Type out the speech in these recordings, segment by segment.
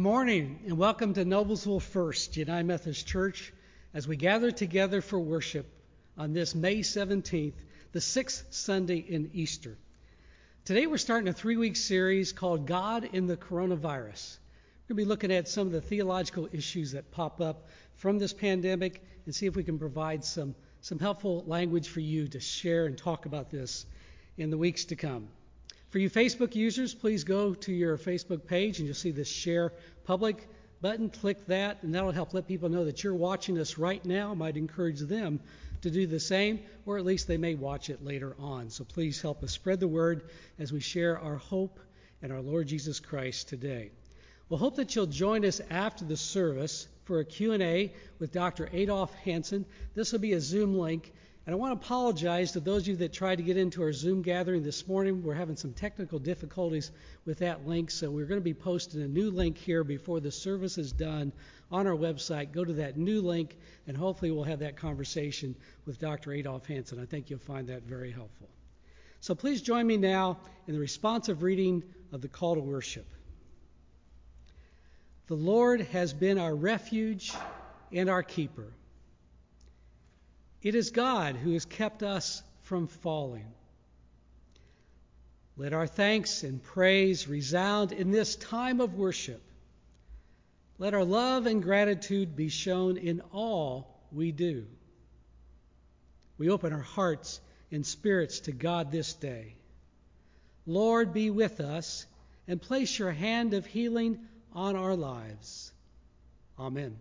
Good morning and welcome to Noblesville First United Methodist Church as we gather together for worship on this May 17th, the sixth Sunday in Easter. Today we're starting a three week series called God in the Coronavirus. We're going to be looking at some of the theological issues that pop up from this pandemic and see if we can provide some, some helpful language for you to share and talk about this in the weeks to come. For you Facebook users, please go to your Facebook page and you'll see this share public button. Click that, and that'll help let people know that you're watching us right now. Might encourage them to do the same, or at least they may watch it later on. So please help us spread the word as we share our hope and our Lord Jesus Christ today. We'll hope that you'll join us after the service for a Q&A with Dr. Adolf Hansen. This will be a Zoom link, And I want to apologize to those of you that tried to get into our Zoom gathering this morning. We're having some technical difficulties with that link, so we're going to be posting a new link here before the service is done on our website. Go to that new link, and hopefully we'll have that conversation with Dr. Adolf Hansen. I think you'll find that very helpful. So please join me now in the responsive reading of the call to worship. The Lord has been our refuge and our keeper. It is God who has kept us from falling. Let our thanks and praise resound in this time of worship. Let our love and gratitude be shown in all we do. We open our hearts and spirits to God this day. Lord, be with us and place your hand of healing on our lives. Amen.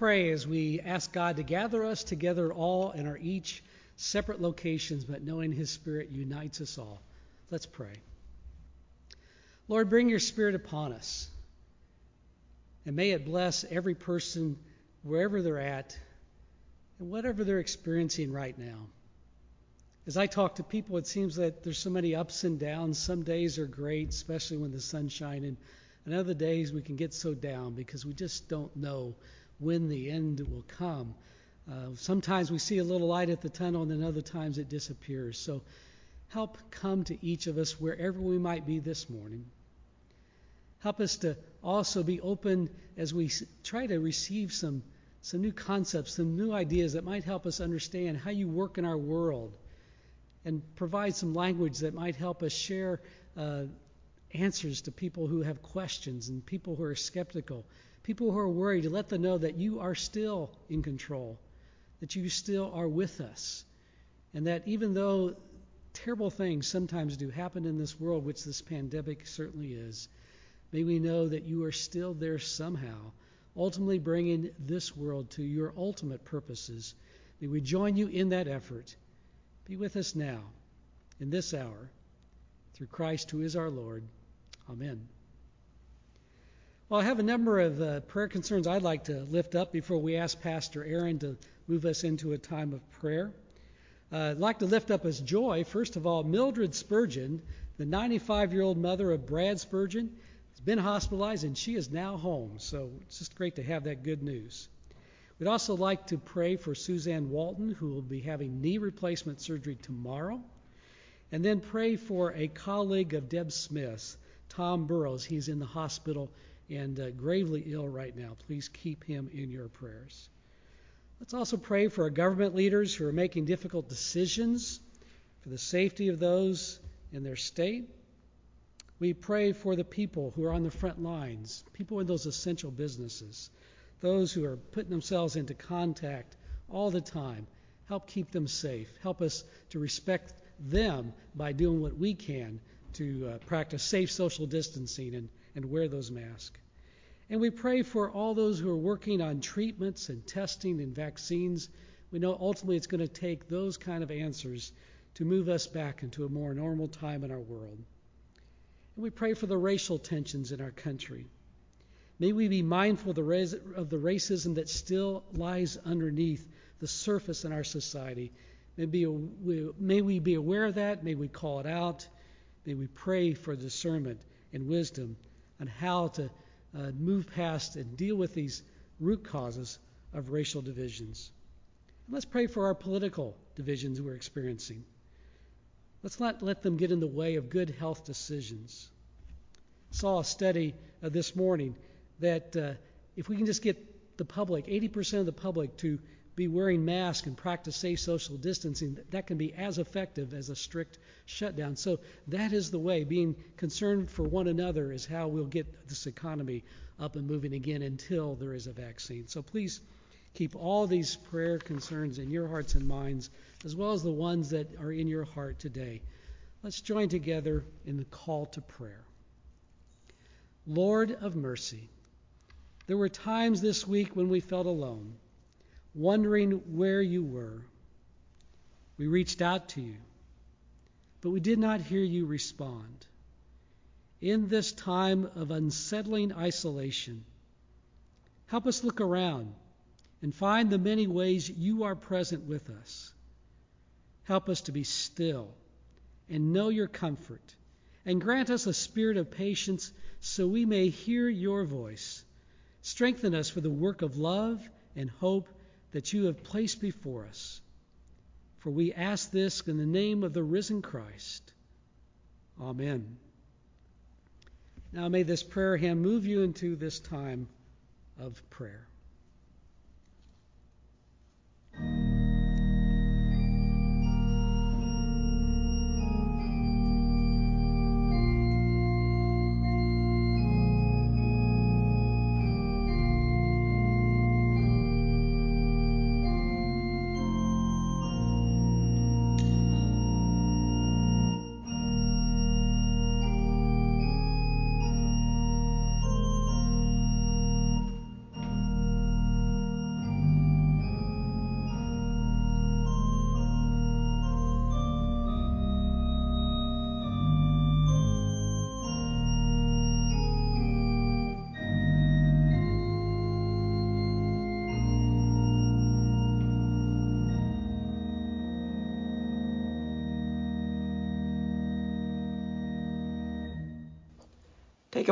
Pray as we ask God to gather us together all in our each separate locations, but knowing His Spirit unites us all. Let's pray. Lord, bring your Spirit upon us. And may it bless every person wherever they're at and whatever they're experiencing right now. As I talk to people, it seems that there's so many ups and downs. Some days are great, especially when the sun's shining. And other days we can get so down because we just don't know when the end will come. Uh, sometimes we see a little light at the tunnel, and then other times it disappears. So help come to each of us wherever we might be this morning. Help us to also be open as we try to receive some, some new concepts, some new ideas that might help us understand how you work in our world and provide some language that might help us share uh, answers to people who have questions and people who are skeptical, people who are worried, to let them know that you are still in control, that you still are with us, and that even though terrible things sometimes do happen in this world, which this pandemic certainly is, may we know that you are still there somehow, ultimately bringing this world to your ultimate purposes. May we join you in that effort. Be with us now, in this hour, through Christ who is our Lord. Amen. Well, I have a number of uh, prayer concerns I'd like to lift up before we ask Pastor Aaron to move us into a time of prayer. Uh, I'd like to lift up as joy, first of all, Mildred Spurgeon, the 95 year old mother of Brad Spurgeon, has been hospitalized and she is now home. So it's just great to have that good news. We'd also like to pray for Suzanne Walton, who will be having knee replacement surgery tomorrow. And then pray for a colleague of Deb Smith's, Tom Burrows. He's in the hospital and uh, gravely ill right now. Please keep him in your prayers. Let's also pray for our government leaders who are making difficult decisions for the safety of those in their state. We pray for the people who are on the front lines, people in those essential businesses, those who are putting themselves into contact all the time. Help keep them safe. Help us to respect them by doing what we can to uh, practice safe social distancing and, and wear those masks. And we pray for all those who are working on treatments and testing and vaccines. We know ultimately it's going to take those kind of answers to move us back into a more normal time in our world. And we pray for the racial tensions in our country. May we be mindful of the, racism that still lies underneath the surface in our society. May, be, may we be aware of that. May we call it out. May we pray for discernment and wisdom on how to uh, move past and deal with these root causes of racial divisions. And let's pray for our political divisions we're experiencing. Let's not let them get in the way of good health decisions. Saw a study uh, this morning that uh, if we can just get the public, 80% of the public, to be wearing masks and practice safe social distancing, that can be as effective as a strict shutdown. So that is the way. Being concerned for one another is how we'll get this economy up and moving again until there is a vaccine. So please keep all these prayer concerns in your hearts and minds, as well as the ones that are in your heart today. Let's join together in the call to prayer. Lord of mercy, there were times this week when we felt alone wondering where you were. We reached out to you, but we did not hear you respond. In this time of unsettling isolation, help us look around and find the many ways you are present with us. Help us to be still and know your comfort, and grant us a spirit of patience so we may hear your voice. Strengthen us for the work of love and hope that you have placed before us. For we ask this in the name of the risen Christ. Amen. Now may this prayer hand move you into this time of prayer.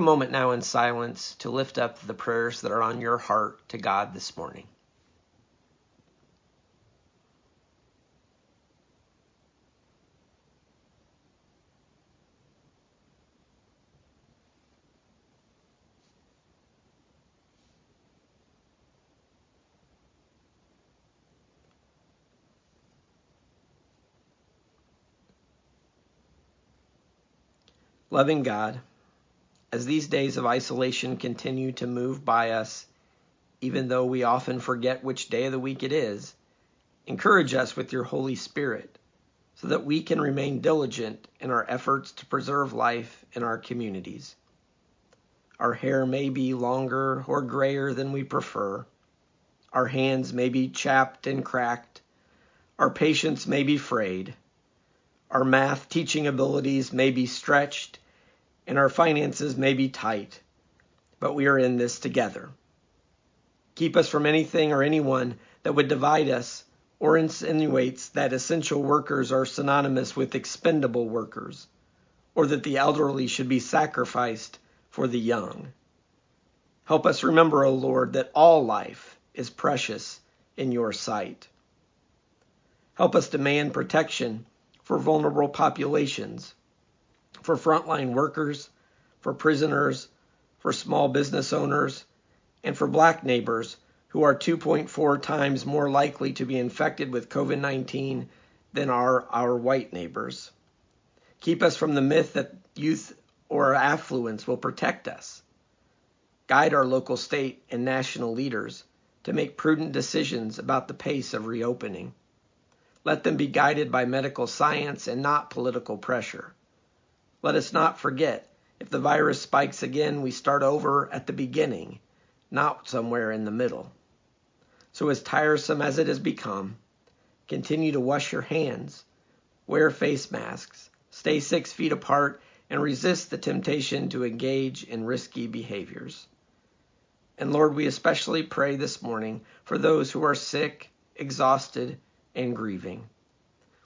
Moment now in silence to lift up the prayers that are on your heart to God this morning. Loving God, as these days of isolation continue to move by us, even though we often forget which day of the week it is, encourage us with your Holy Spirit so that we can remain diligent in our efforts to preserve life in our communities. Our hair may be longer or grayer than we prefer. Our hands may be chapped and cracked. Our patience may be frayed. Our math teaching abilities may be stretched, and our finances may be tight, but we are in this together. Keep us from anything or anyone that would divide us or insinuates that essential workers are synonymous with expendable workers, or that the elderly should be sacrificed for the young. Help us remember, O Lord, that all life is precious in your sight. Help us demand protection for vulnerable populations, for frontline workers, for prisoners, for small business owners, and for black neighbors who are 2.4 times more likely to be infected with COVID 19 than are our white neighbors. Keep us from the myth that youth or affluence will protect us. Guide our local, state, and national leaders to make prudent decisions about the pace of reopening. Let them be guided by medical science and not political pressure. Let us not forget if the virus spikes again, we start over at the beginning, not somewhere in the middle. So, as tiresome as it has become, continue to wash your hands, wear face masks, stay six feet apart, and resist the temptation to engage in risky behaviors. And Lord, we especially pray this morning for those who are sick, exhausted, and grieving.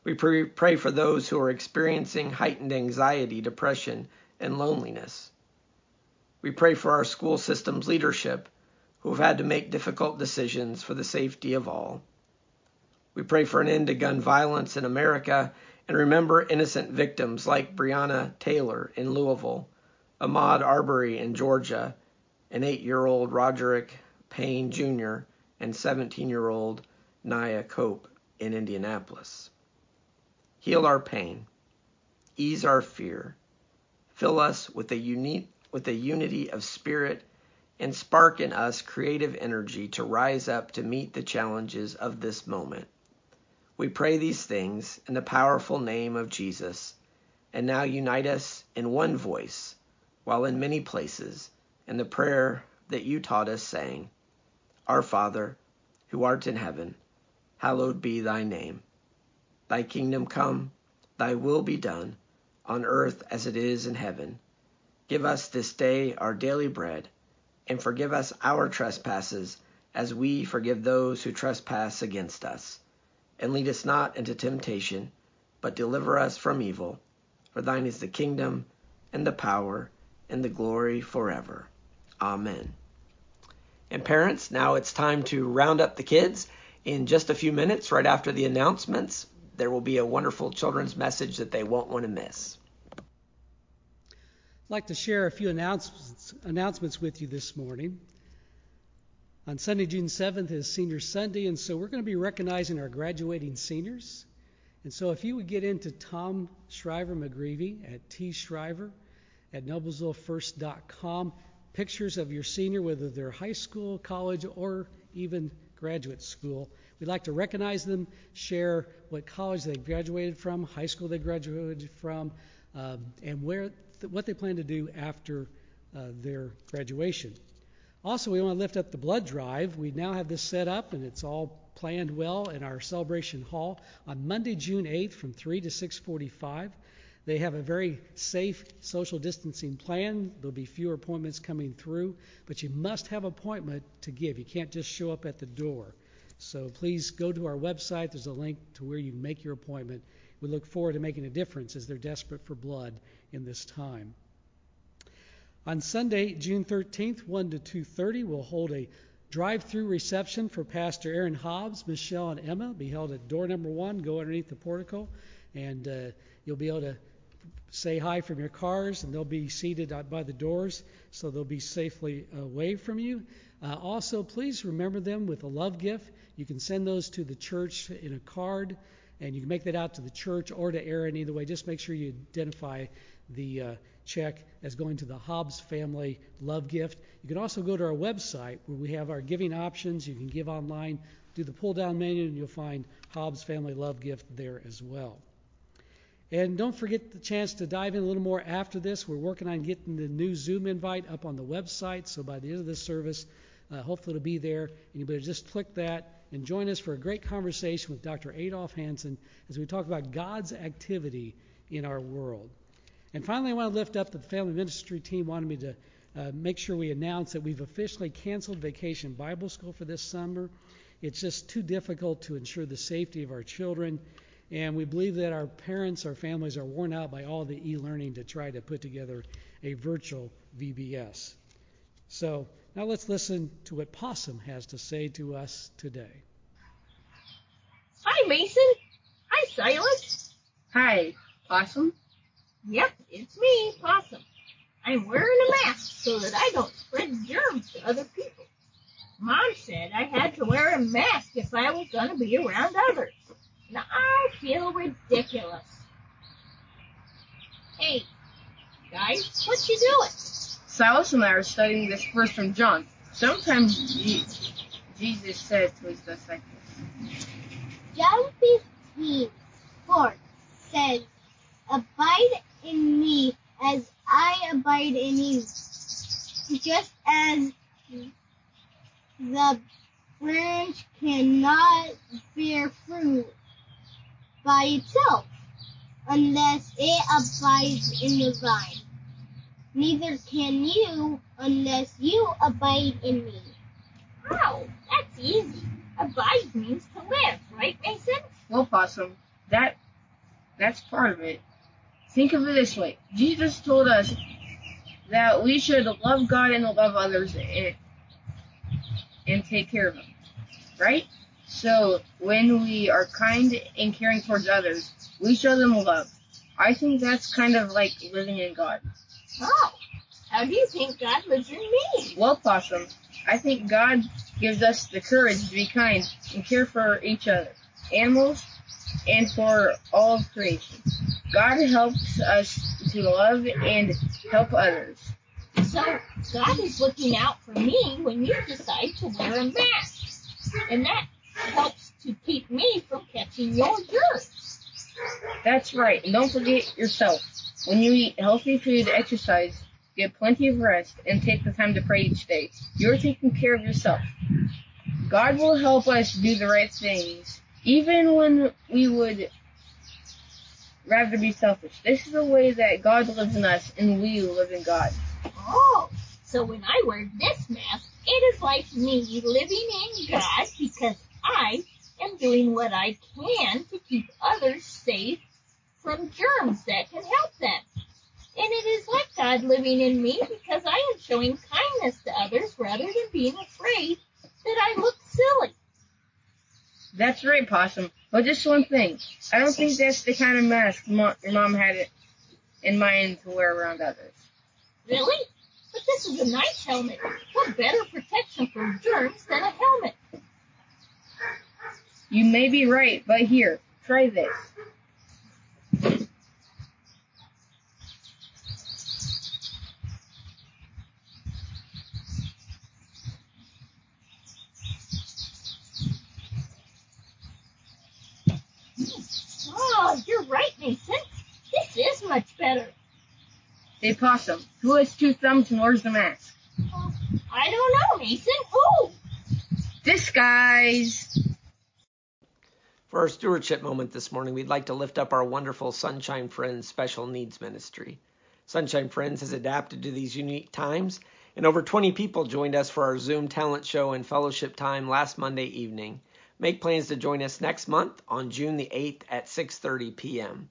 We pray for those who are experiencing heightened anxiety, depression, and loneliness. We pray for our school system's leadership who have had to make difficult decisions for the safety of all. We pray for an end to gun violence in America and remember innocent victims like Breonna Taylor in Louisville, Ahmaud Arbery in Georgia, and eight year old Roderick Payne Jr., and 17 year old Naya Cope in Indianapolis. Heal our pain, ease our fear, fill us with a unique with a unity of spirit and spark in us creative energy to rise up to meet the challenges of this moment. We pray these things in the powerful name of Jesus, and now unite us in one voice, while in many places, in the prayer that you taught us, saying, Our Father, who art in heaven, hallowed be thy name. Thy kingdom come, thy will be done, on earth as it is in heaven. Give us this day our daily bread, and forgive us our trespasses, as we forgive those who trespass against us. And lead us not into temptation, but deliver us from evil. For thine is the kingdom, and the power, and the glory forever. Amen. And parents, now it's time to round up the kids in just a few minutes, right after the announcements, there will be a wonderful children's message that they won't want to miss. I'd like to share a few announcements, announcements with you this morning. On Sunday, June 7th is Senior Sunday, and so we're going to be recognizing our graduating seniors. And so if you would get into Tom Shriver McGreevy at tshriver at noblesvillefirst.com, pictures of your senior, whether they're high school, college, or even graduate school. We'd like to recognize them, share what college they graduated from, high school they graduated from, um, and where th- what they plan to do after uh, their graduation. Also, we want to lift up the blood drive. We now have this set up, and it's all planned well in our celebration hall on Monday, June 8th, from 3 to 6:45. They have a very safe social distancing plan. There'll be fewer appointments coming through, but you must have appointment to give. You can't just show up at the door. So please go to our website. There's a link to where you make your appointment. We look forward to making a difference as they're desperate for blood in this time. On Sunday, June 13th, 1 to 2:30, we'll hold a drive-through reception for Pastor Aaron Hobbs, Michelle, and Emma. Be held at door number one. Go underneath the portico, and uh, you'll be able to say hi from your cars, and they'll be seated by the doors, so they'll be safely away from you. Uh, also, please remember them with a love gift. You can send those to the church in a card, and you can make that out to the church or to Aaron either way. Just make sure you identify the uh, check as going to the Hobbs Family Love Gift. You can also go to our website where we have our giving options. You can give online, do the pull down menu, and you'll find Hobbs Family Love Gift there as well. And don't forget the chance to dive in a little more after this. We're working on getting the new Zoom invite up on the website. So by the end of this service, uh, hopefully it'll be there. And you better just click that and join us for a great conversation with Dr. Adolf Hansen as we talk about God's activity in our world. And finally, I want to lift up the family ministry team wanted me to uh, make sure we announce that we've officially canceled Vacation Bible School for this summer. It's just too difficult to ensure the safety of our children. And we believe that our parents, our families are worn out by all the e learning to try to put together a virtual VBS. So now let's listen to what Possum has to say to us today. Hi, Mason. Hi, Silas. Hi, Possum. Yep, it's me, Possum. I'm wearing a mask so that I don't spread germs to other people. Mom said I had to wear a mask if I was going to be around others. Now I feel ridiculous. Hey, guys, what you doing? Silas and I are studying this verse from John. Sometimes Jesus said to his disciples, John 15, 4 says, Abide in me as I abide in you. Just as the branch cannot bear fruit by itself unless it abides in the vine. Neither can you unless you abide in me. Oh, that's easy. Abide means to live, right, Mason? Well, Possum, that that's part of it. Think of it this way. Jesus told us that we should love God and love others and, and take care of them. Right? So when we are kind and caring towards others, we show them love. I think that's kind of like living in God. Oh, how do you think God lives in me? Well, Possum, I think God gives us the courage to be kind and care for each other, animals, and for all of creation. God helps us to love and help others. So God is looking out for me when you decide to wear a mask. And that helps to keep me from catching your germs. That's right. And don't forget yourself. When you eat healthy food, exercise, get plenty of rest, and take the time to pray each day, you're taking care of yourself. God will help us do the right things, even when we would rather be selfish. This is the way that God lives in us, and we live in God. Oh, so when I wear this mask, it is like me living in God because I am doing what I can to keep others safe from germs that can help them. And it is like God living in me because I am showing kindness to others rather than being afraid that I look silly. That's right, Possum. But just one thing. I don't think that's the kind of mask mo- your mom had it in mind to wear around others. Really? But this is a nice helmet. What better protection from germs than a helmet? You may be right, but here, try this. Oh, you're right, Mason. This is much better. Hey, Possum, who has two thumbs and wears the mask? Oh, I don't know, Mason. Who? This guy's. For our stewardship moment this morning, we'd like to lift up our wonderful Sunshine Friends Special Needs Ministry. Sunshine Friends has adapted to these unique times, and over 20 people joined us for our Zoom talent show and fellowship time last Monday evening. Make plans to join us next month on June the 8th at 6:30 p.m.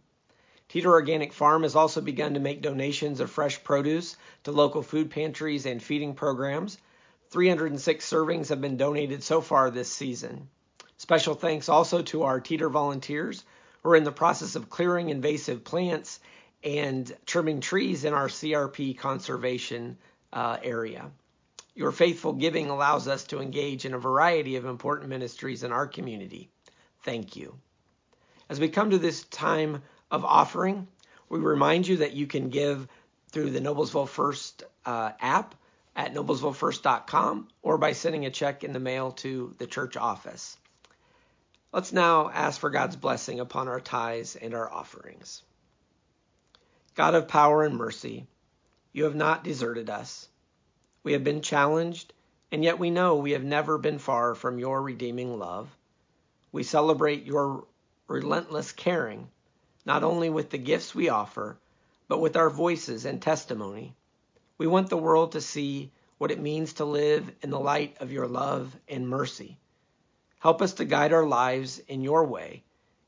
Teter Organic Farm has also begun to make donations of fresh produce to local food pantries and feeding programs. 306 servings have been donated so far this season. Special thanks also to our Teter volunteers who are in the process of clearing invasive plants and trimming trees in our CRP conservation uh, area. Your faithful giving allows us to engage in a variety of important ministries in our community. Thank you. As we come to this time of offering, we remind you that you can give through the Noblesville First uh, app at noblesvillefirst.com or by sending a check in the mail to the church office. Let's now ask for God's blessing upon our tithes and our offerings. God of power and mercy, you have not deserted us. We have been challenged, and yet we know we have never been far from your redeeming love. We celebrate your relentless caring, not only with the gifts we offer, but with our voices and testimony. We want the world to see what it means to live in the light of your love and mercy. Help us to guide our lives in your way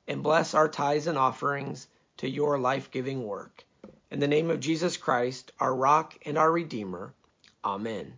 and bless our tithes and offerings to your life giving work. In the name of Jesus Christ, our rock and our Redeemer. Amen.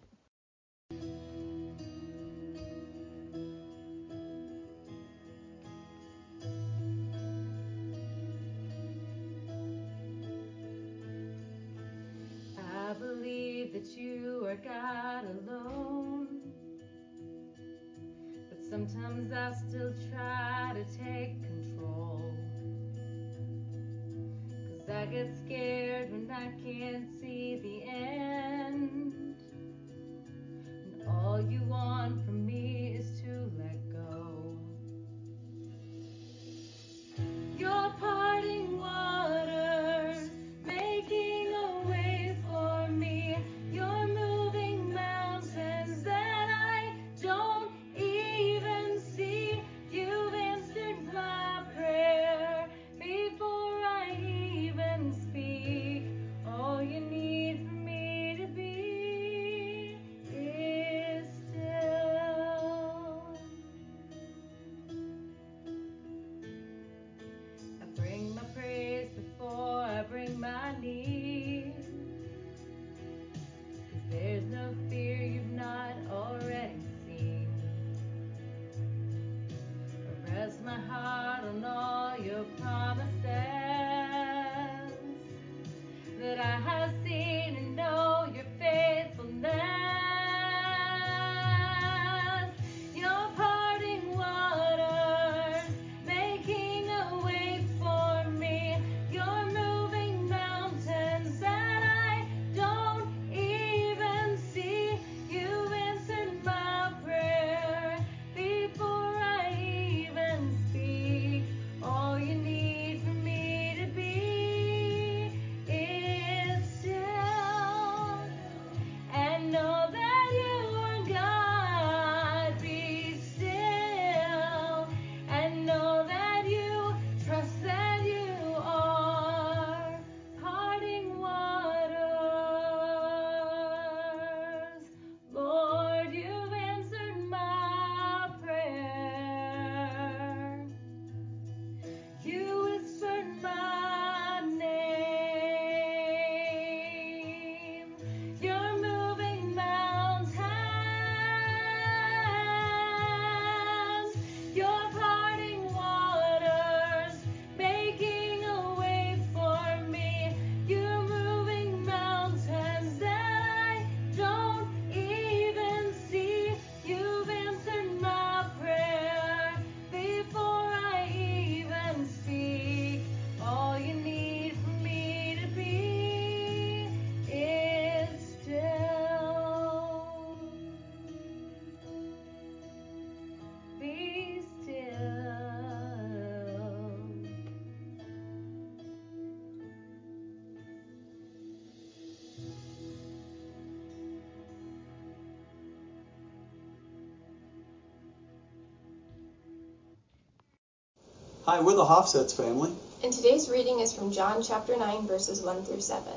Hi, we're the Hofsetz family. And today's reading is from John chapter 9, verses 1 through 7.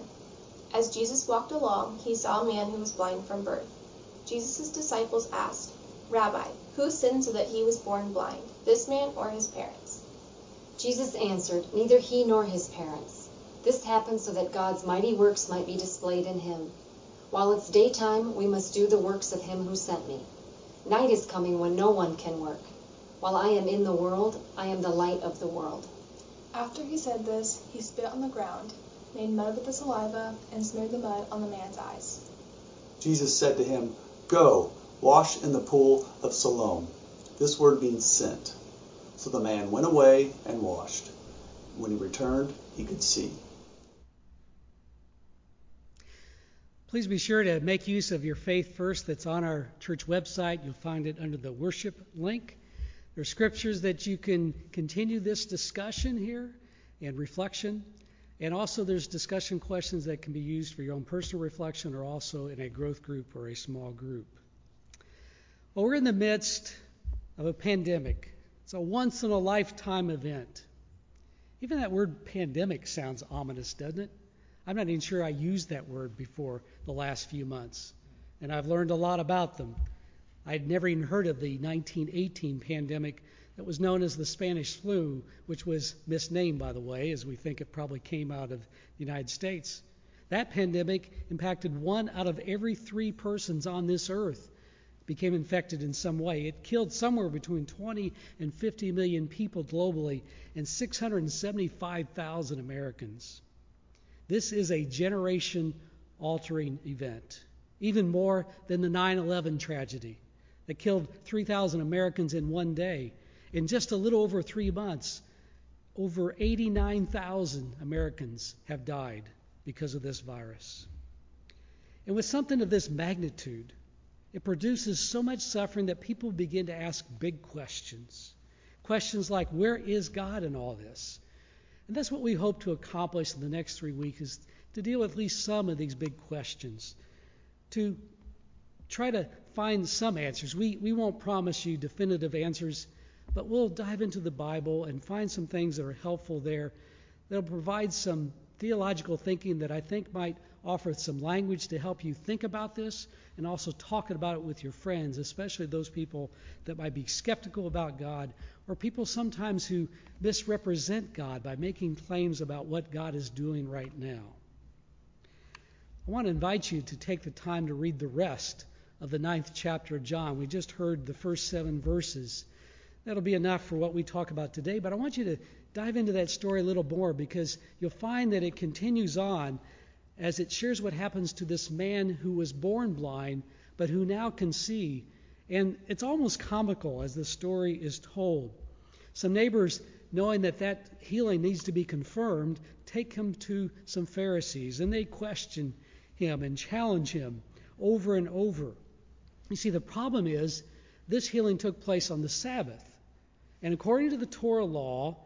As Jesus walked along, he saw a man who was blind from birth. Jesus' disciples asked, Rabbi, who sinned so that he was born blind, this man or his parents? Jesus answered, Neither he nor his parents. This happened so that God's mighty works might be displayed in him. While it's daytime, we must do the works of him who sent me. Night is coming when no one can work. While I am in the world, I am the light of the world. After he said this, he spit on the ground, made mud with the saliva, and smeared the mud on the man's eyes. Jesus said to him, Go, wash in the pool of Siloam. This word means sent. So the man went away and washed. When he returned, he could see. Please be sure to make use of your faith first that's on our church website. You'll find it under the worship link. There are scriptures that you can continue this discussion here and reflection. And also, there's discussion questions that can be used for your own personal reflection or also in a growth group or a small group. Well, we're in the midst of a pandemic. It's a once in a lifetime event. Even that word pandemic sounds ominous, doesn't it? I'm not even sure I used that word before the last few months, and I've learned a lot about them. I'd never even heard of the 1918 pandemic that was known as the Spanish flu, which was misnamed, by the way, as we think it probably came out of the United States. That pandemic impacted one out of every three persons on this earth became infected in some way. It killed somewhere between 20 and 50 million people globally and 675,000 Americans. This is a generation altering event, even more than the 9 11 tragedy that killed 3,000 Americans in one day. In just a little over three months, over 89,000 Americans have died because of this virus. And with something of this magnitude, it produces so much suffering that people begin to ask big questions. Questions like, where is God in all this? And that's what we hope to accomplish in the next three weeks is to deal with at least some of these big questions, to try to find some answers. We, we won't promise you definitive answers, but we'll dive into the Bible and find some things that are helpful there that'll provide some theological thinking that I think might offer some language to help you think about this and also talk about it with your friends, especially those people that might be skeptical about God or people sometimes who misrepresent God by making claims about what God is doing right now. I want to invite you to take the time to read the rest of the ninth chapter of John. We just heard the first seven verses. That'll be enough for what we talk about today, but I want you to dive into that story a little more because you'll find that it continues on as it shares what happens to this man who was born blind but who now can see. And it's almost comical as the story is told. Some neighbors, knowing that that healing needs to be confirmed, take him to some Pharisees and they question him and challenge him over and over. You see, the problem is this healing took place on the Sabbath. And according to the Torah law,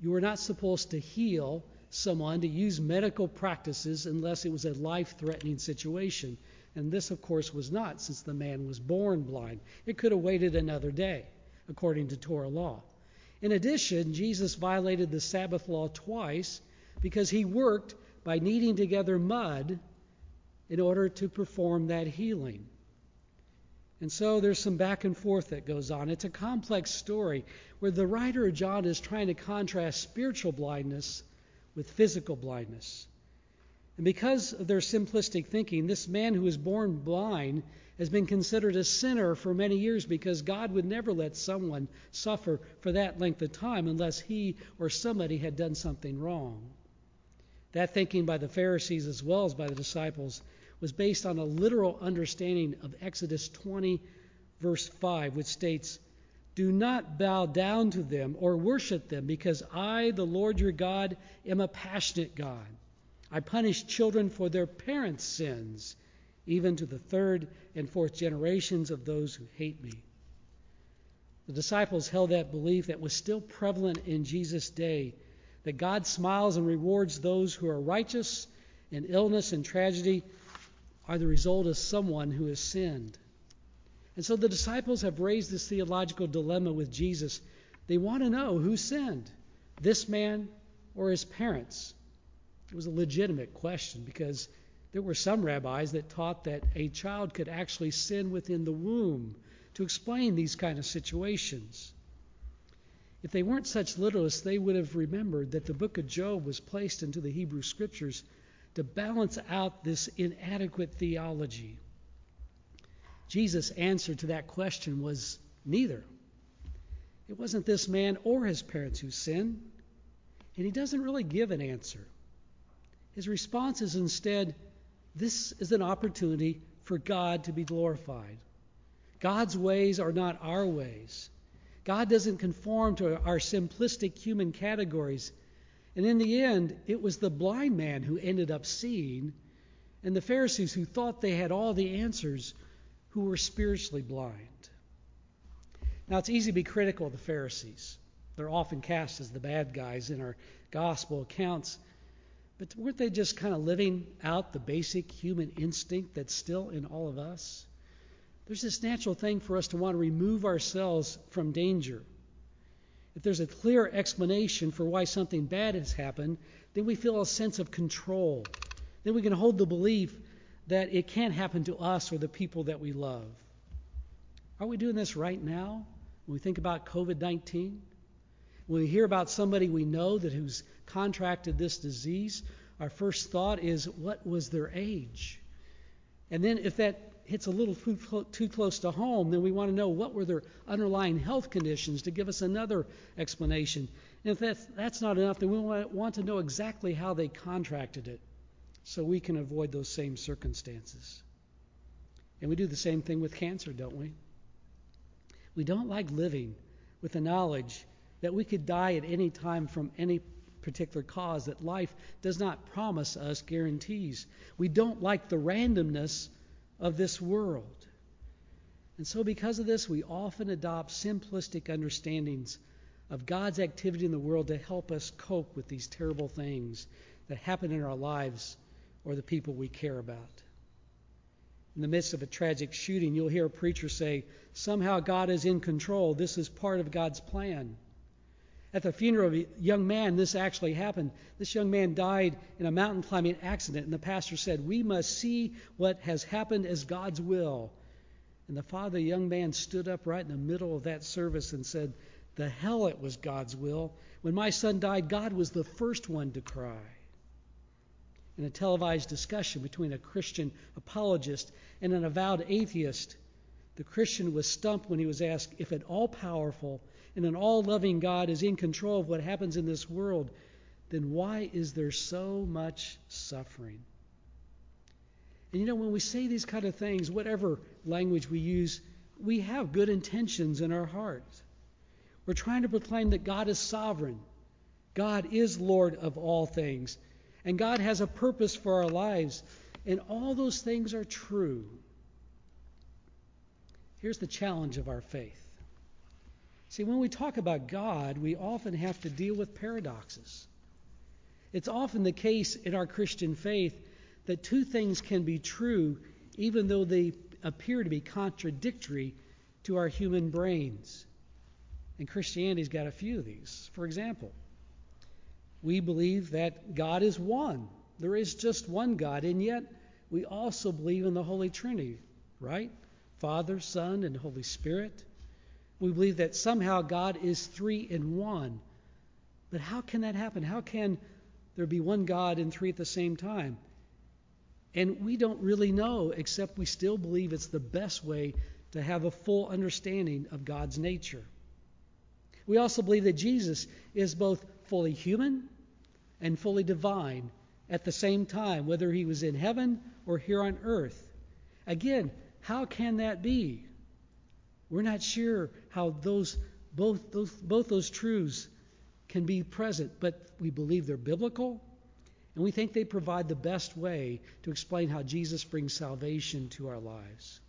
you were not supposed to heal someone to use medical practices unless it was a life threatening situation. And this, of course, was not, since the man was born blind. It could have waited another day, according to Torah law. In addition, Jesus violated the Sabbath law twice because he worked by kneading together mud in order to perform that healing. And so there's some back and forth that goes on. It's a complex story where the writer of John is trying to contrast spiritual blindness with physical blindness. And because of their simplistic thinking, this man who was born blind has been considered a sinner for many years because God would never let someone suffer for that length of time unless he or somebody had done something wrong. That thinking by the Pharisees as well as by the disciples was based on a literal understanding of Exodus 20, verse 5, which states, do not bow down to them or worship them, because I, the Lord your God, am a passionate God. I punish children for their parents' sins, even to the third and fourth generations of those who hate me. The disciples held that belief that was still prevalent in Jesus' day that God smiles and rewards those who are righteous, in illness and tragedy are the result of someone who has sinned. And so the disciples have raised this theological dilemma with Jesus. They want to know who sinned, this man or his parents. It was a legitimate question because there were some rabbis that taught that a child could actually sin within the womb to explain these kind of situations. If they weren't such literalists, they would have remembered that the book of Job was placed into the Hebrew scriptures to balance out this inadequate theology. Jesus' answer to that question was neither. It wasn't this man or his parents who sinned, and he doesn't really give an answer. His response is instead this is an opportunity for God to be glorified. God's ways are not our ways. God doesn't conform to our simplistic human categories. And in the end, it was the blind man who ended up seeing, and the Pharisees who thought they had all the answers who were spiritually blind. Now, it's easy to be critical of the Pharisees. They're often cast as the bad guys in our gospel accounts. But weren't they just kind of living out the basic human instinct that's still in all of us? There's this natural thing for us to want to remove ourselves from danger. If there's a clear explanation for why something bad has happened, then we feel a sense of control. Then we can hold the belief that it can't happen to us or the people that we love. Are we doing this right now when we think about COVID 19? When we hear about somebody we know that who's contracted this disease, our first thought is, what was their age? And then if that hits a little too, too close to home, then we want to know what were their underlying health conditions to give us another explanation. And if that's, that's not enough, then we want to know exactly how they contracted it so we can avoid those same circumstances. And we do the same thing with cancer, don't we? We don't like living with the knowledge that we could die at any time from any particular cause, that life does not promise us guarantees. We don't like the randomness of this world. And so, because of this, we often adopt simplistic understandings of God's activity in the world to help us cope with these terrible things that happen in our lives or the people we care about. In the midst of a tragic shooting, you'll hear a preacher say, Somehow God is in control. This is part of God's plan. At the funeral of a young man, this actually happened. This young man died in a mountain climbing accident, and the pastor said, We must see what has happened as God's will. And the father the young man stood up right in the middle of that service and said, The hell it was God's will. When my son died, God was the first one to cry. In a televised discussion between a Christian apologist and an avowed atheist, the Christian was stumped when he was asked if an all powerful and an all loving God is in control of what happens in this world, then why is there so much suffering? And you know, when we say these kind of things, whatever language we use, we have good intentions in our hearts. We're trying to proclaim that God is sovereign, God is Lord of all things, and God has a purpose for our lives. And all those things are true. Here's the challenge of our faith See, when we talk about God, we often have to deal with paradoxes. It's often the case in our Christian faith that two things can be true even though they appear to be contradictory to our human brains. And Christianity's got a few of these. For example, we believe that God is one. There is just one God, and yet we also believe in the Holy Trinity, right? Father, Son, and Holy Spirit. We believe that somehow God is three in one. But how can that happen? How can there be one God and three at the same time? And we don't really know, except we still believe it's the best way to have a full understanding of God's nature. We also believe that Jesus is both fully human and fully divine at the same time, whether he was in heaven or here on earth. Again, how can that be? We're not sure how those both those both those truths can be present, but we believe they're biblical, and we think they provide the best way to explain how Jesus brings salvation to our lives.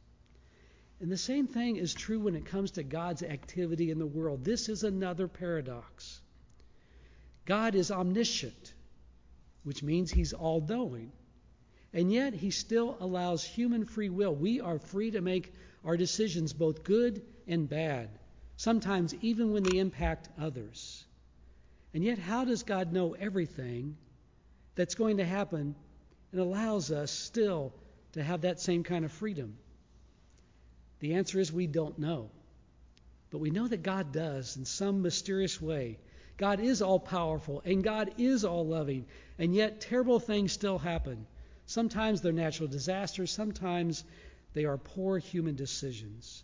And the same thing is true when it comes to God's activity in the world. This is another paradox. God is omniscient, which means he's all knowing. And yet, he still allows human free will. We are free to make our decisions, both good and bad, sometimes even when they impact others. And yet, how does God know everything that's going to happen and allows us still to have that same kind of freedom? The answer is we don't know. But we know that God does in some mysterious way. God is all powerful and God is all loving, and yet terrible things still happen. Sometimes they're natural disasters, sometimes they are poor human decisions.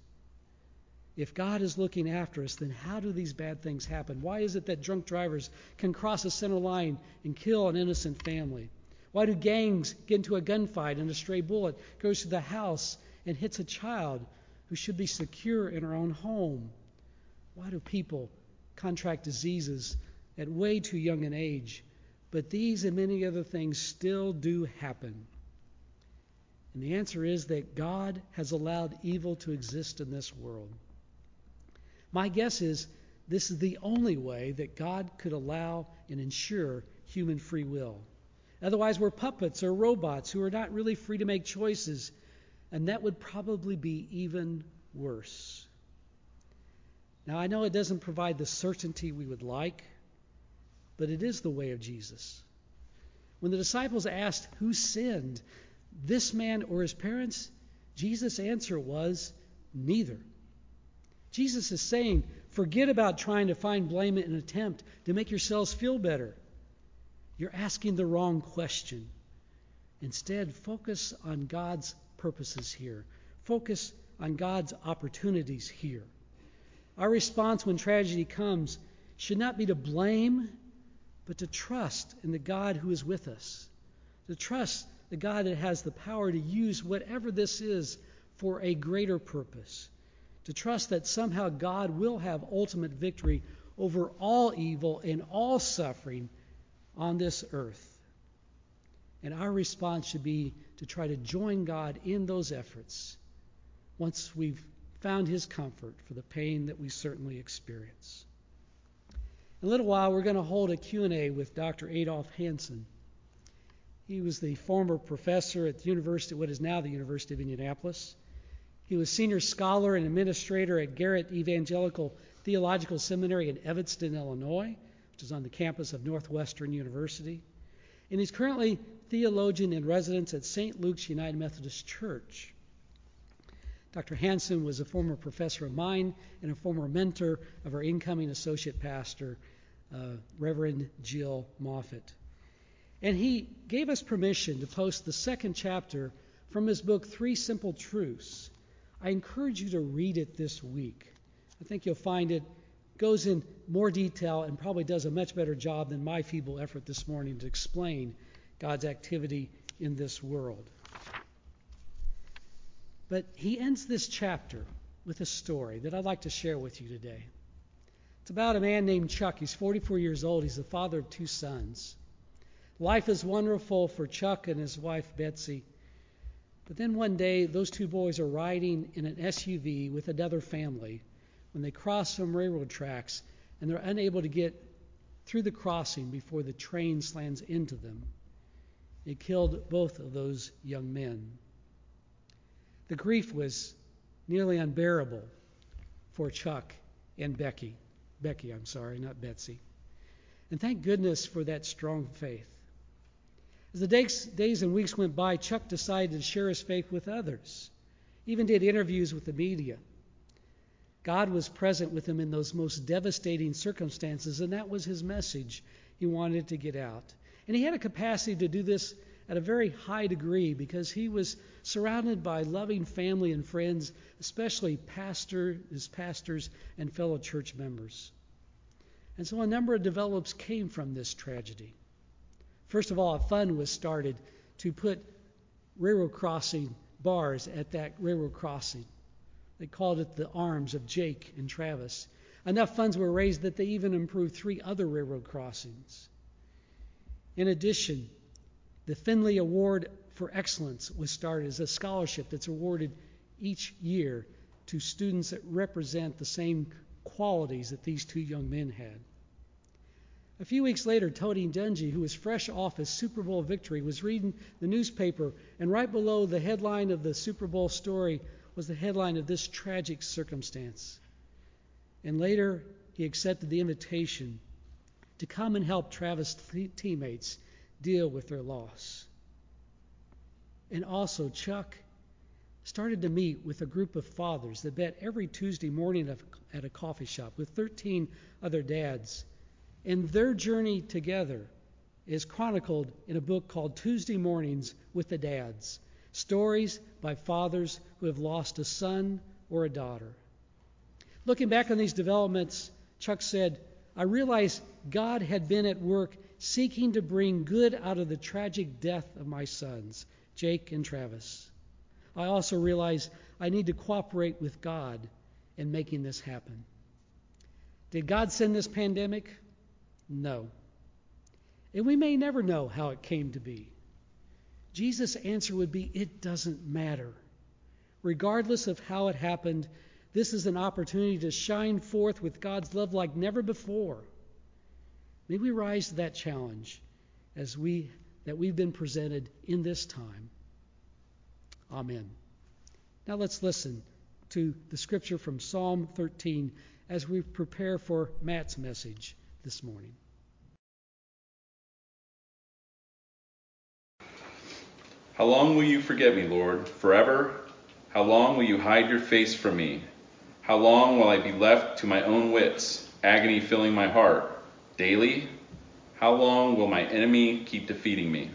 If God is looking after us, then how do these bad things happen? Why is it that drunk drivers can cross a center line and kill an innocent family? Why do gangs get into a gunfight and a stray bullet goes through the house and hits a child who should be secure in her own home? Why do people contract diseases at way too young an age? But these and many other things still do happen. And the answer is that God has allowed evil to exist in this world. My guess is this is the only way that God could allow and ensure human free will. Otherwise, we're puppets or robots who are not really free to make choices, and that would probably be even worse. Now, I know it doesn't provide the certainty we would like, but it is the way of Jesus. When the disciples asked who sinned, this man or his parents, Jesus' answer was neither. Jesus is saying, forget about trying to find blame in an attempt to make yourselves feel better. You're asking the wrong question. Instead, focus on God's purposes here. Focus on God's opportunities here. Our response when tragedy comes should not be to blame, but to trust in the God who is with us. To trust the God that has the power to use whatever this is for a greater purpose. To trust that somehow God will have ultimate victory over all evil and all suffering on this earth. And our response should be to try to join God in those efforts once we've found his comfort for the pain that we certainly experience. In a little while, we're going to hold a Q&A with Dr. Adolf Hansen. He was the former professor at the University, what is now the University of Indianapolis. He was senior scholar and administrator at Garrett Evangelical Theological Seminary in Evanston, Illinois, which is on the campus of Northwestern University. And he's currently theologian in residence at St. Luke's United Methodist Church. Dr. Hansen was a former professor of mine and a former mentor of our incoming associate pastor, uh, Reverend Jill Moffat. And he gave us permission to post the second chapter from his book, Three Simple Truths. I encourage you to read it this week. I think you'll find it goes in more detail and probably does a much better job than my feeble effort this morning to explain God's activity in this world. But he ends this chapter with a story that I'd like to share with you today. It's about a man named Chuck. He's 44 years old. He's the father of two sons. Life is wonderful for Chuck and his wife Betsy. But then one day, those two boys are riding in an SUV with another family when they cross some railroad tracks and they're unable to get through the crossing before the train slams into them. It killed both of those young men. The grief was nearly unbearable for Chuck and Becky. Becky, I'm sorry, not Betsy. And thank goodness for that strong faith. As the days, days and weeks went by, Chuck decided to share his faith with others, even did interviews with the media. God was present with him in those most devastating circumstances, and that was his message he wanted to get out. And he had a capacity to do this at a very high degree because he was surrounded by loving family and friends, especially pastor, his pastors and fellow church members. And so a number of develops came from this tragedy. First of all, a fund was started to put railroad crossing bars at that railroad crossing. They called it the Arms of Jake and Travis. Enough funds were raised that they even improved three other railroad crossings. In addition, the Finley Award for Excellence was started as a scholarship that's awarded each year to students that represent the same qualities that these two young men had. A few weeks later, Tony Dungy, who was fresh off his Super Bowl victory, was reading the newspaper, and right below the headline of the Super Bowl story was the headline of this tragic circumstance. And later, he accepted the invitation to come and help Travis' teammates deal with their loss. And also, Chuck started to meet with a group of fathers that met every Tuesday morning at a coffee shop with 13 other dads. And their journey together is chronicled in a book called Tuesday Mornings with the Dads Stories by Fathers Who Have Lost a Son or a Daughter. Looking back on these developments, Chuck said, I realized God had been at work seeking to bring good out of the tragic death of my sons, Jake and Travis. I also realize I need to cooperate with God in making this happen. Did God send this pandemic? No. And we may never know how it came to be. Jesus' answer would be it doesn't matter. Regardless of how it happened, this is an opportunity to shine forth with God's love like never before. May we rise to that challenge as we that we've been presented in this time. Amen. Now let's listen to the scripture from Psalm 13 as we prepare for Matt's message this morning. How long will you forget me, Lord? Forever? How long will you hide your face from me? How long will I be left to my own wits, agony filling my heart? Daily? How long will my enemy keep defeating me?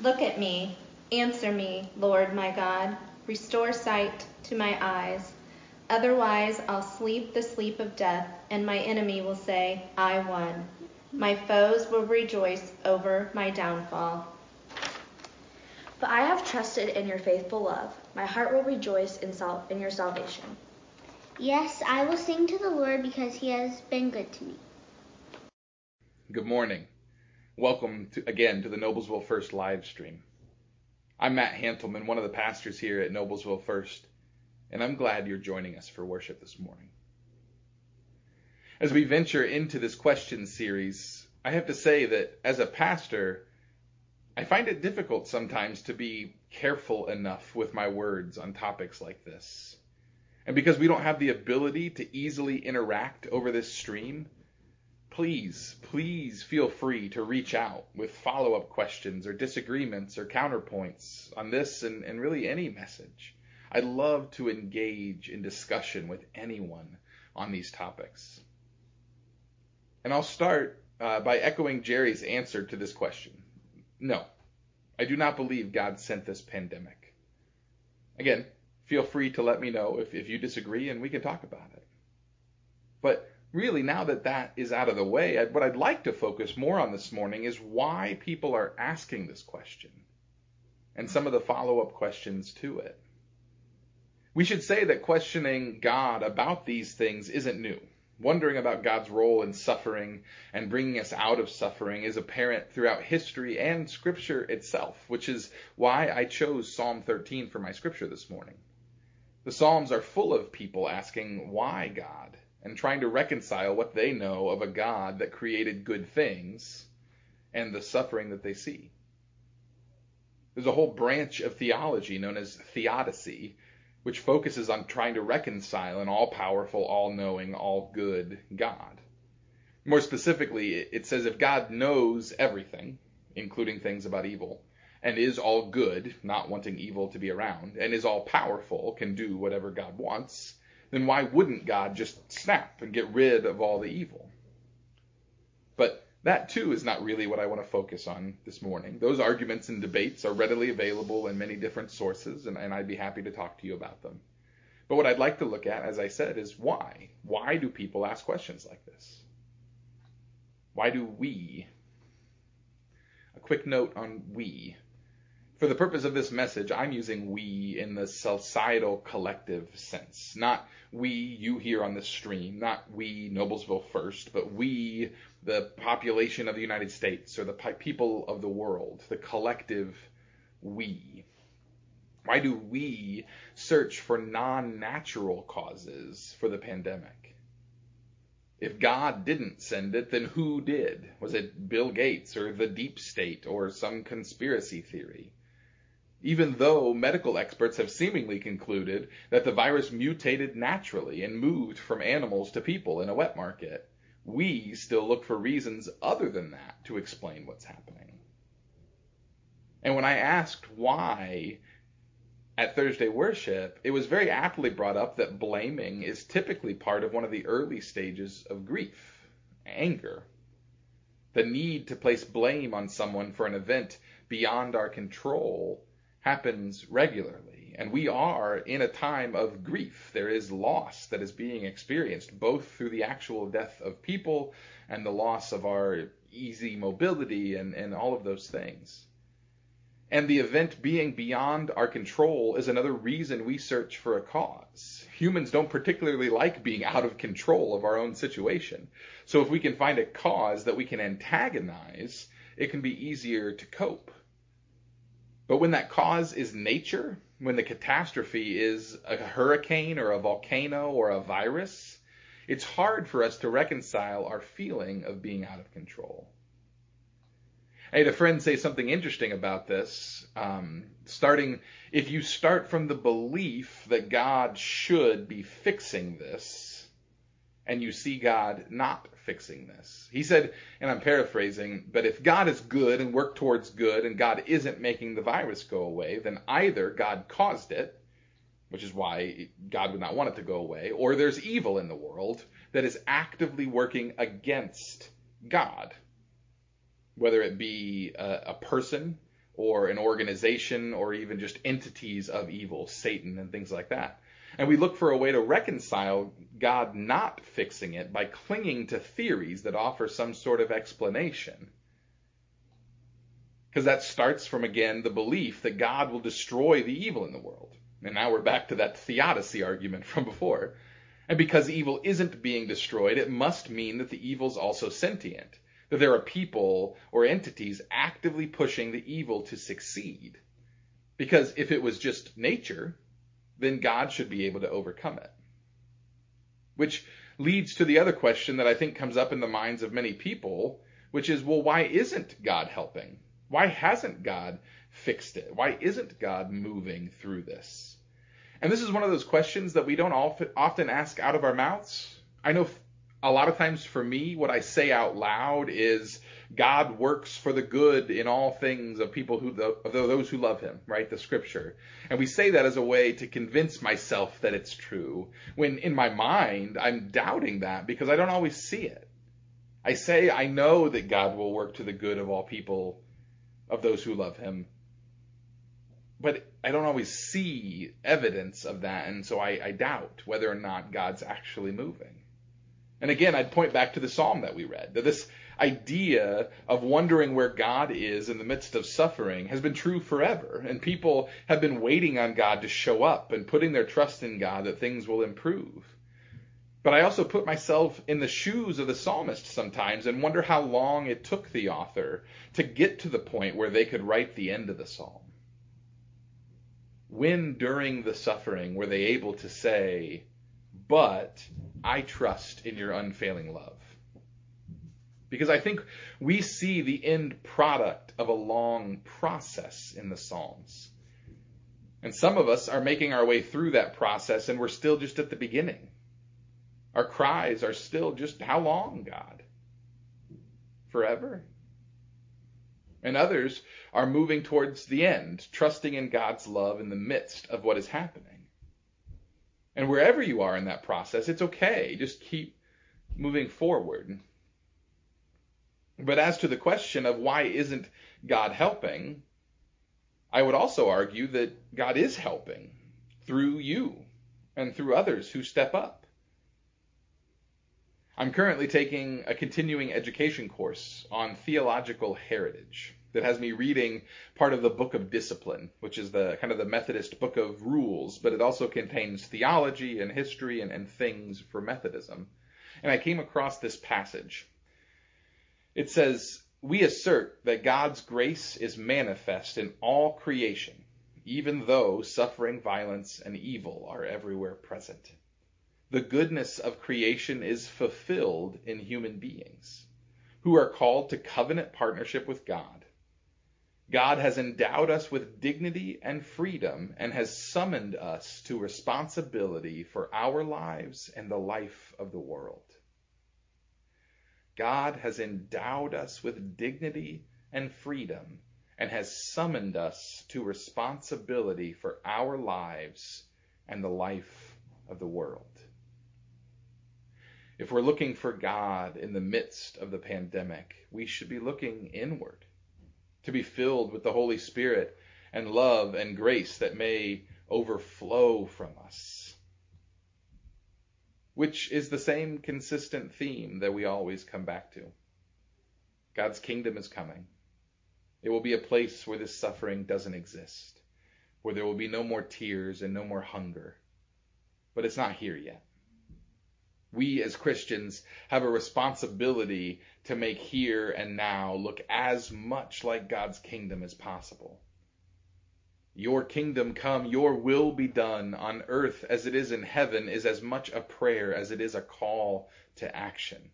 Look at me. Answer me, Lord my God. Restore sight to my eyes. Otherwise, I'll sleep the sleep of death, and my enemy will say, I won. My foes will rejoice over my downfall. But I have trusted in your faithful love. My heart will rejoice in, sal- in your salvation. Yes, I will sing to the Lord because he has been good to me. Good morning. Welcome to, again to the Noblesville First live stream. I'm Matt Hantelman, one of the pastors here at Noblesville First, and I'm glad you're joining us for worship this morning. As we venture into this question series, I have to say that as a pastor, I find it difficult sometimes to be careful enough with my words on topics like this. And because we don't have the ability to easily interact over this stream, please, please feel free to reach out with follow up questions or disagreements or counterpoints on this and, and really any message. I'd love to engage in discussion with anyone on these topics. And I'll start uh, by echoing Jerry's answer to this question. No, I do not believe God sent this pandemic. Again, feel free to let me know if, if you disagree and we can talk about it. But really, now that that is out of the way, what I'd like to focus more on this morning is why people are asking this question and some of the follow up questions to it. We should say that questioning God about these things isn't new. Wondering about God's role in suffering and bringing us out of suffering is apparent throughout history and Scripture itself, which is why I chose Psalm 13 for my Scripture this morning. The Psalms are full of people asking, Why God? and trying to reconcile what they know of a God that created good things and the suffering that they see. There's a whole branch of theology known as theodicy which focuses on trying to reconcile an all powerful, all knowing, all good God. More specifically, it says if God knows everything, including things about evil, and is all good, not wanting evil to be around, and is all powerful, can do whatever God wants, then why wouldn't God just snap and get rid of all the evil? But that too is not really what I want to focus on this morning. Those arguments and debates are readily available in many different sources, and, and, I'd be happy to talk to you about them. But what I'd like to look at, as I said, is why. Why do people ask questions like this? Why do we? A quick note on we. For the purpose of this message, I'm using we in the societal collective sense. Not we, you here on the stream, not we, Noblesville First, but we, the population of the United States or the people of the world, the collective we. Why do we search for non natural causes for the pandemic? If God didn't send it, then who did? Was it Bill Gates or the deep state or some conspiracy theory? even though medical experts have seemingly concluded that the virus mutated naturally and moved from animals to people in a wet market, we still look for reasons other than that to explain what's happening. And when I asked why at Thursday worship, it was very aptly brought up that blaming is typically part of one of the early stages of grief, anger. The need to place blame on someone for an event beyond our control happens regularly. And we are in a time of grief. There is loss that is being experienced, both through the actual death of people and the loss of our easy mobility and, and all of those things. And the event being beyond our control is another reason we search for a cause. Humans don't particularly like being out of control of our own situation. So if we can find a cause that we can antagonize, it can be easier to cope. But when that cause is nature, when the catastrophe is a hurricane or a volcano or a virus, it's hard for us to reconcile our feeling of being out of control. I had a friend say something interesting about this. Um, starting, if you start from the belief that God should be fixing this, and you see God not fixing this. He said, and I'm paraphrasing, but if God is good and work towards good and God isn't making the virus go away, then either God caused it, which is why God would not want it to go away, or there's evil in the world that is actively working against God whether it be a, a person or an organization or even just entities of evil, Satan and things like that. And we look for a way to reconcile God not fixing it by clinging to theories that offer some sort of explanation. Because that starts from, again, the belief that God will destroy the evil in the world. And now we're back to that theodicy argument from before. And because evil isn't being destroyed, it must mean that the evil's also sentient that there are people or entities actively pushing the evil to succeed. Because if it was just nature, then God should be able to overcome it. Which leads to the other question that I think comes up in the minds of many people, which is, well, why isn't God helping? Why hasn't God fixed it? Why isn't God moving through this? And this is one of those questions that we don't often ask out of our mouths. I know a lot of times for me, what I say out loud is God works for the good in all things of people who of those who love Him, right? The Scripture, and we say that as a way to convince myself that it's true. When in my mind, I'm doubting that because I don't always see it. I say I know that God will work to the good of all people, of those who love Him, but I don't always see evidence of that, and so I, I doubt whether or not God's actually moving. And again, I'd point back to the psalm that we read, that this idea of wondering where God is in the midst of suffering has been true forever. And people have been waiting on God to show up and putting their trust in God that things will improve. But I also put myself in the shoes of the psalmist sometimes and wonder how long it took the author to get to the point where they could write the end of the psalm. When during the suffering were they able to say, but I trust in your unfailing love. Because I think we see the end product of a long process in the Psalms. And some of us are making our way through that process and we're still just at the beginning. Our cries are still just, how long, God? Forever? And others are moving towards the end, trusting in God's love in the midst of what is happening. And wherever you are in that process, it's okay. Just keep moving forward. But as to the question of why isn't God helping, I would also argue that God is helping through you and through others who step up. I'm currently taking a continuing education course on theological heritage that has me reading part of the book of discipline, which is the kind of the Methodist book of rules, but it also contains theology and history and, and things for Methodism. And I came across this passage. It says, We assert that God's grace is manifest in all creation, even though suffering, violence, and evil are everywhere present. The goodness of creation is fulfilled in human beings, who are called to covenant partnership with God God has endowed us with dignity and freedom and has summoned us to responsibility for our lives and the life of the world. God has endowed us with dignity and freedom and has summoned us to responsibility for our lives and the life of the world. If we're looking for God in the midst of the pandemic, we should be looking inward to be filled with the Holy Spirit and love and grace that may overflow from us. Which is the same consistent theme that we always come back to. God's kingdom is coming. It will be a place where this suffering doesn't exist, where there will be no more tears and no more hunger. But it's not here yet. We as Christians have a responsibility to make here and now look as much like God's kingdom as possible. Your kingdom come, your will be done on earth as it is in heaven is as much a prayer as it is a call to action.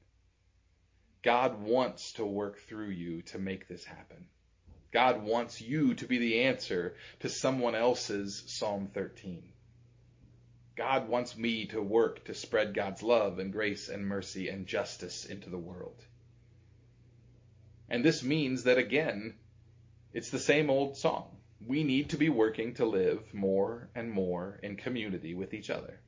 God wants to work through you to make this happen. God wants you to be the answer to someone else's Psalm 13. God wants me to work to spread God's love and grace and mercy and justice into the world. And this means that again, it's the same old song. We need to be working to live more and more in community with each other.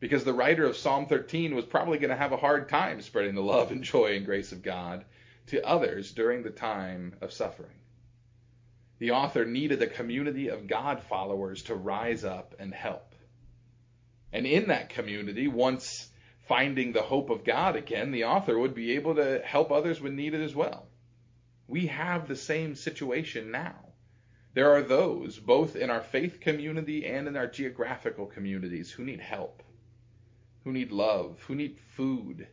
Because the writer of Psalm 13 was probably going to have a hard time spreading the love and joy and grace of God to others during the time of suffering. The author needed a community of God followers to rise up and help. And in that community, once finding the hope of God again, the author would be able to help others when needed as well. We have the same situation now. There are those, both in our faith community and in our geographical communities, who need help, who need love, who need food,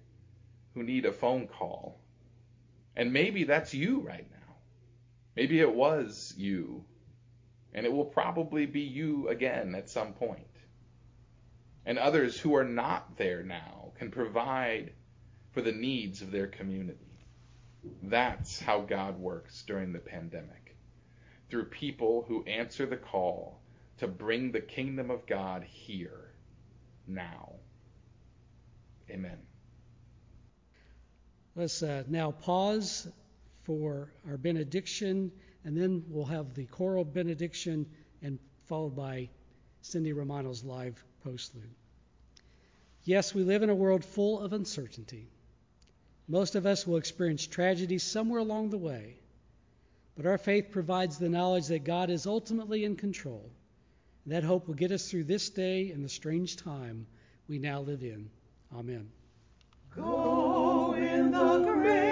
who need a phone call. And maybe that's you right now. Maybe it was you, and it will probably be you again at some point. and others who are not there now can provide for the needs of their community. That's how God works during the pandemic. Through people who answer the call to bring the kingdom of God here, now. Amen. Let's uh, now pause for our benediction, and then we'll have the choral benediction and followed by Cindy Romano's live postlude. Yes, we live in a world full of uncertainty. Most of us will experience tragedy somewhere along the way, but our faith provides the knowledge that God is ultimately in control. and That hope will get us through this day and the strange time we now live in. Amen. Go in the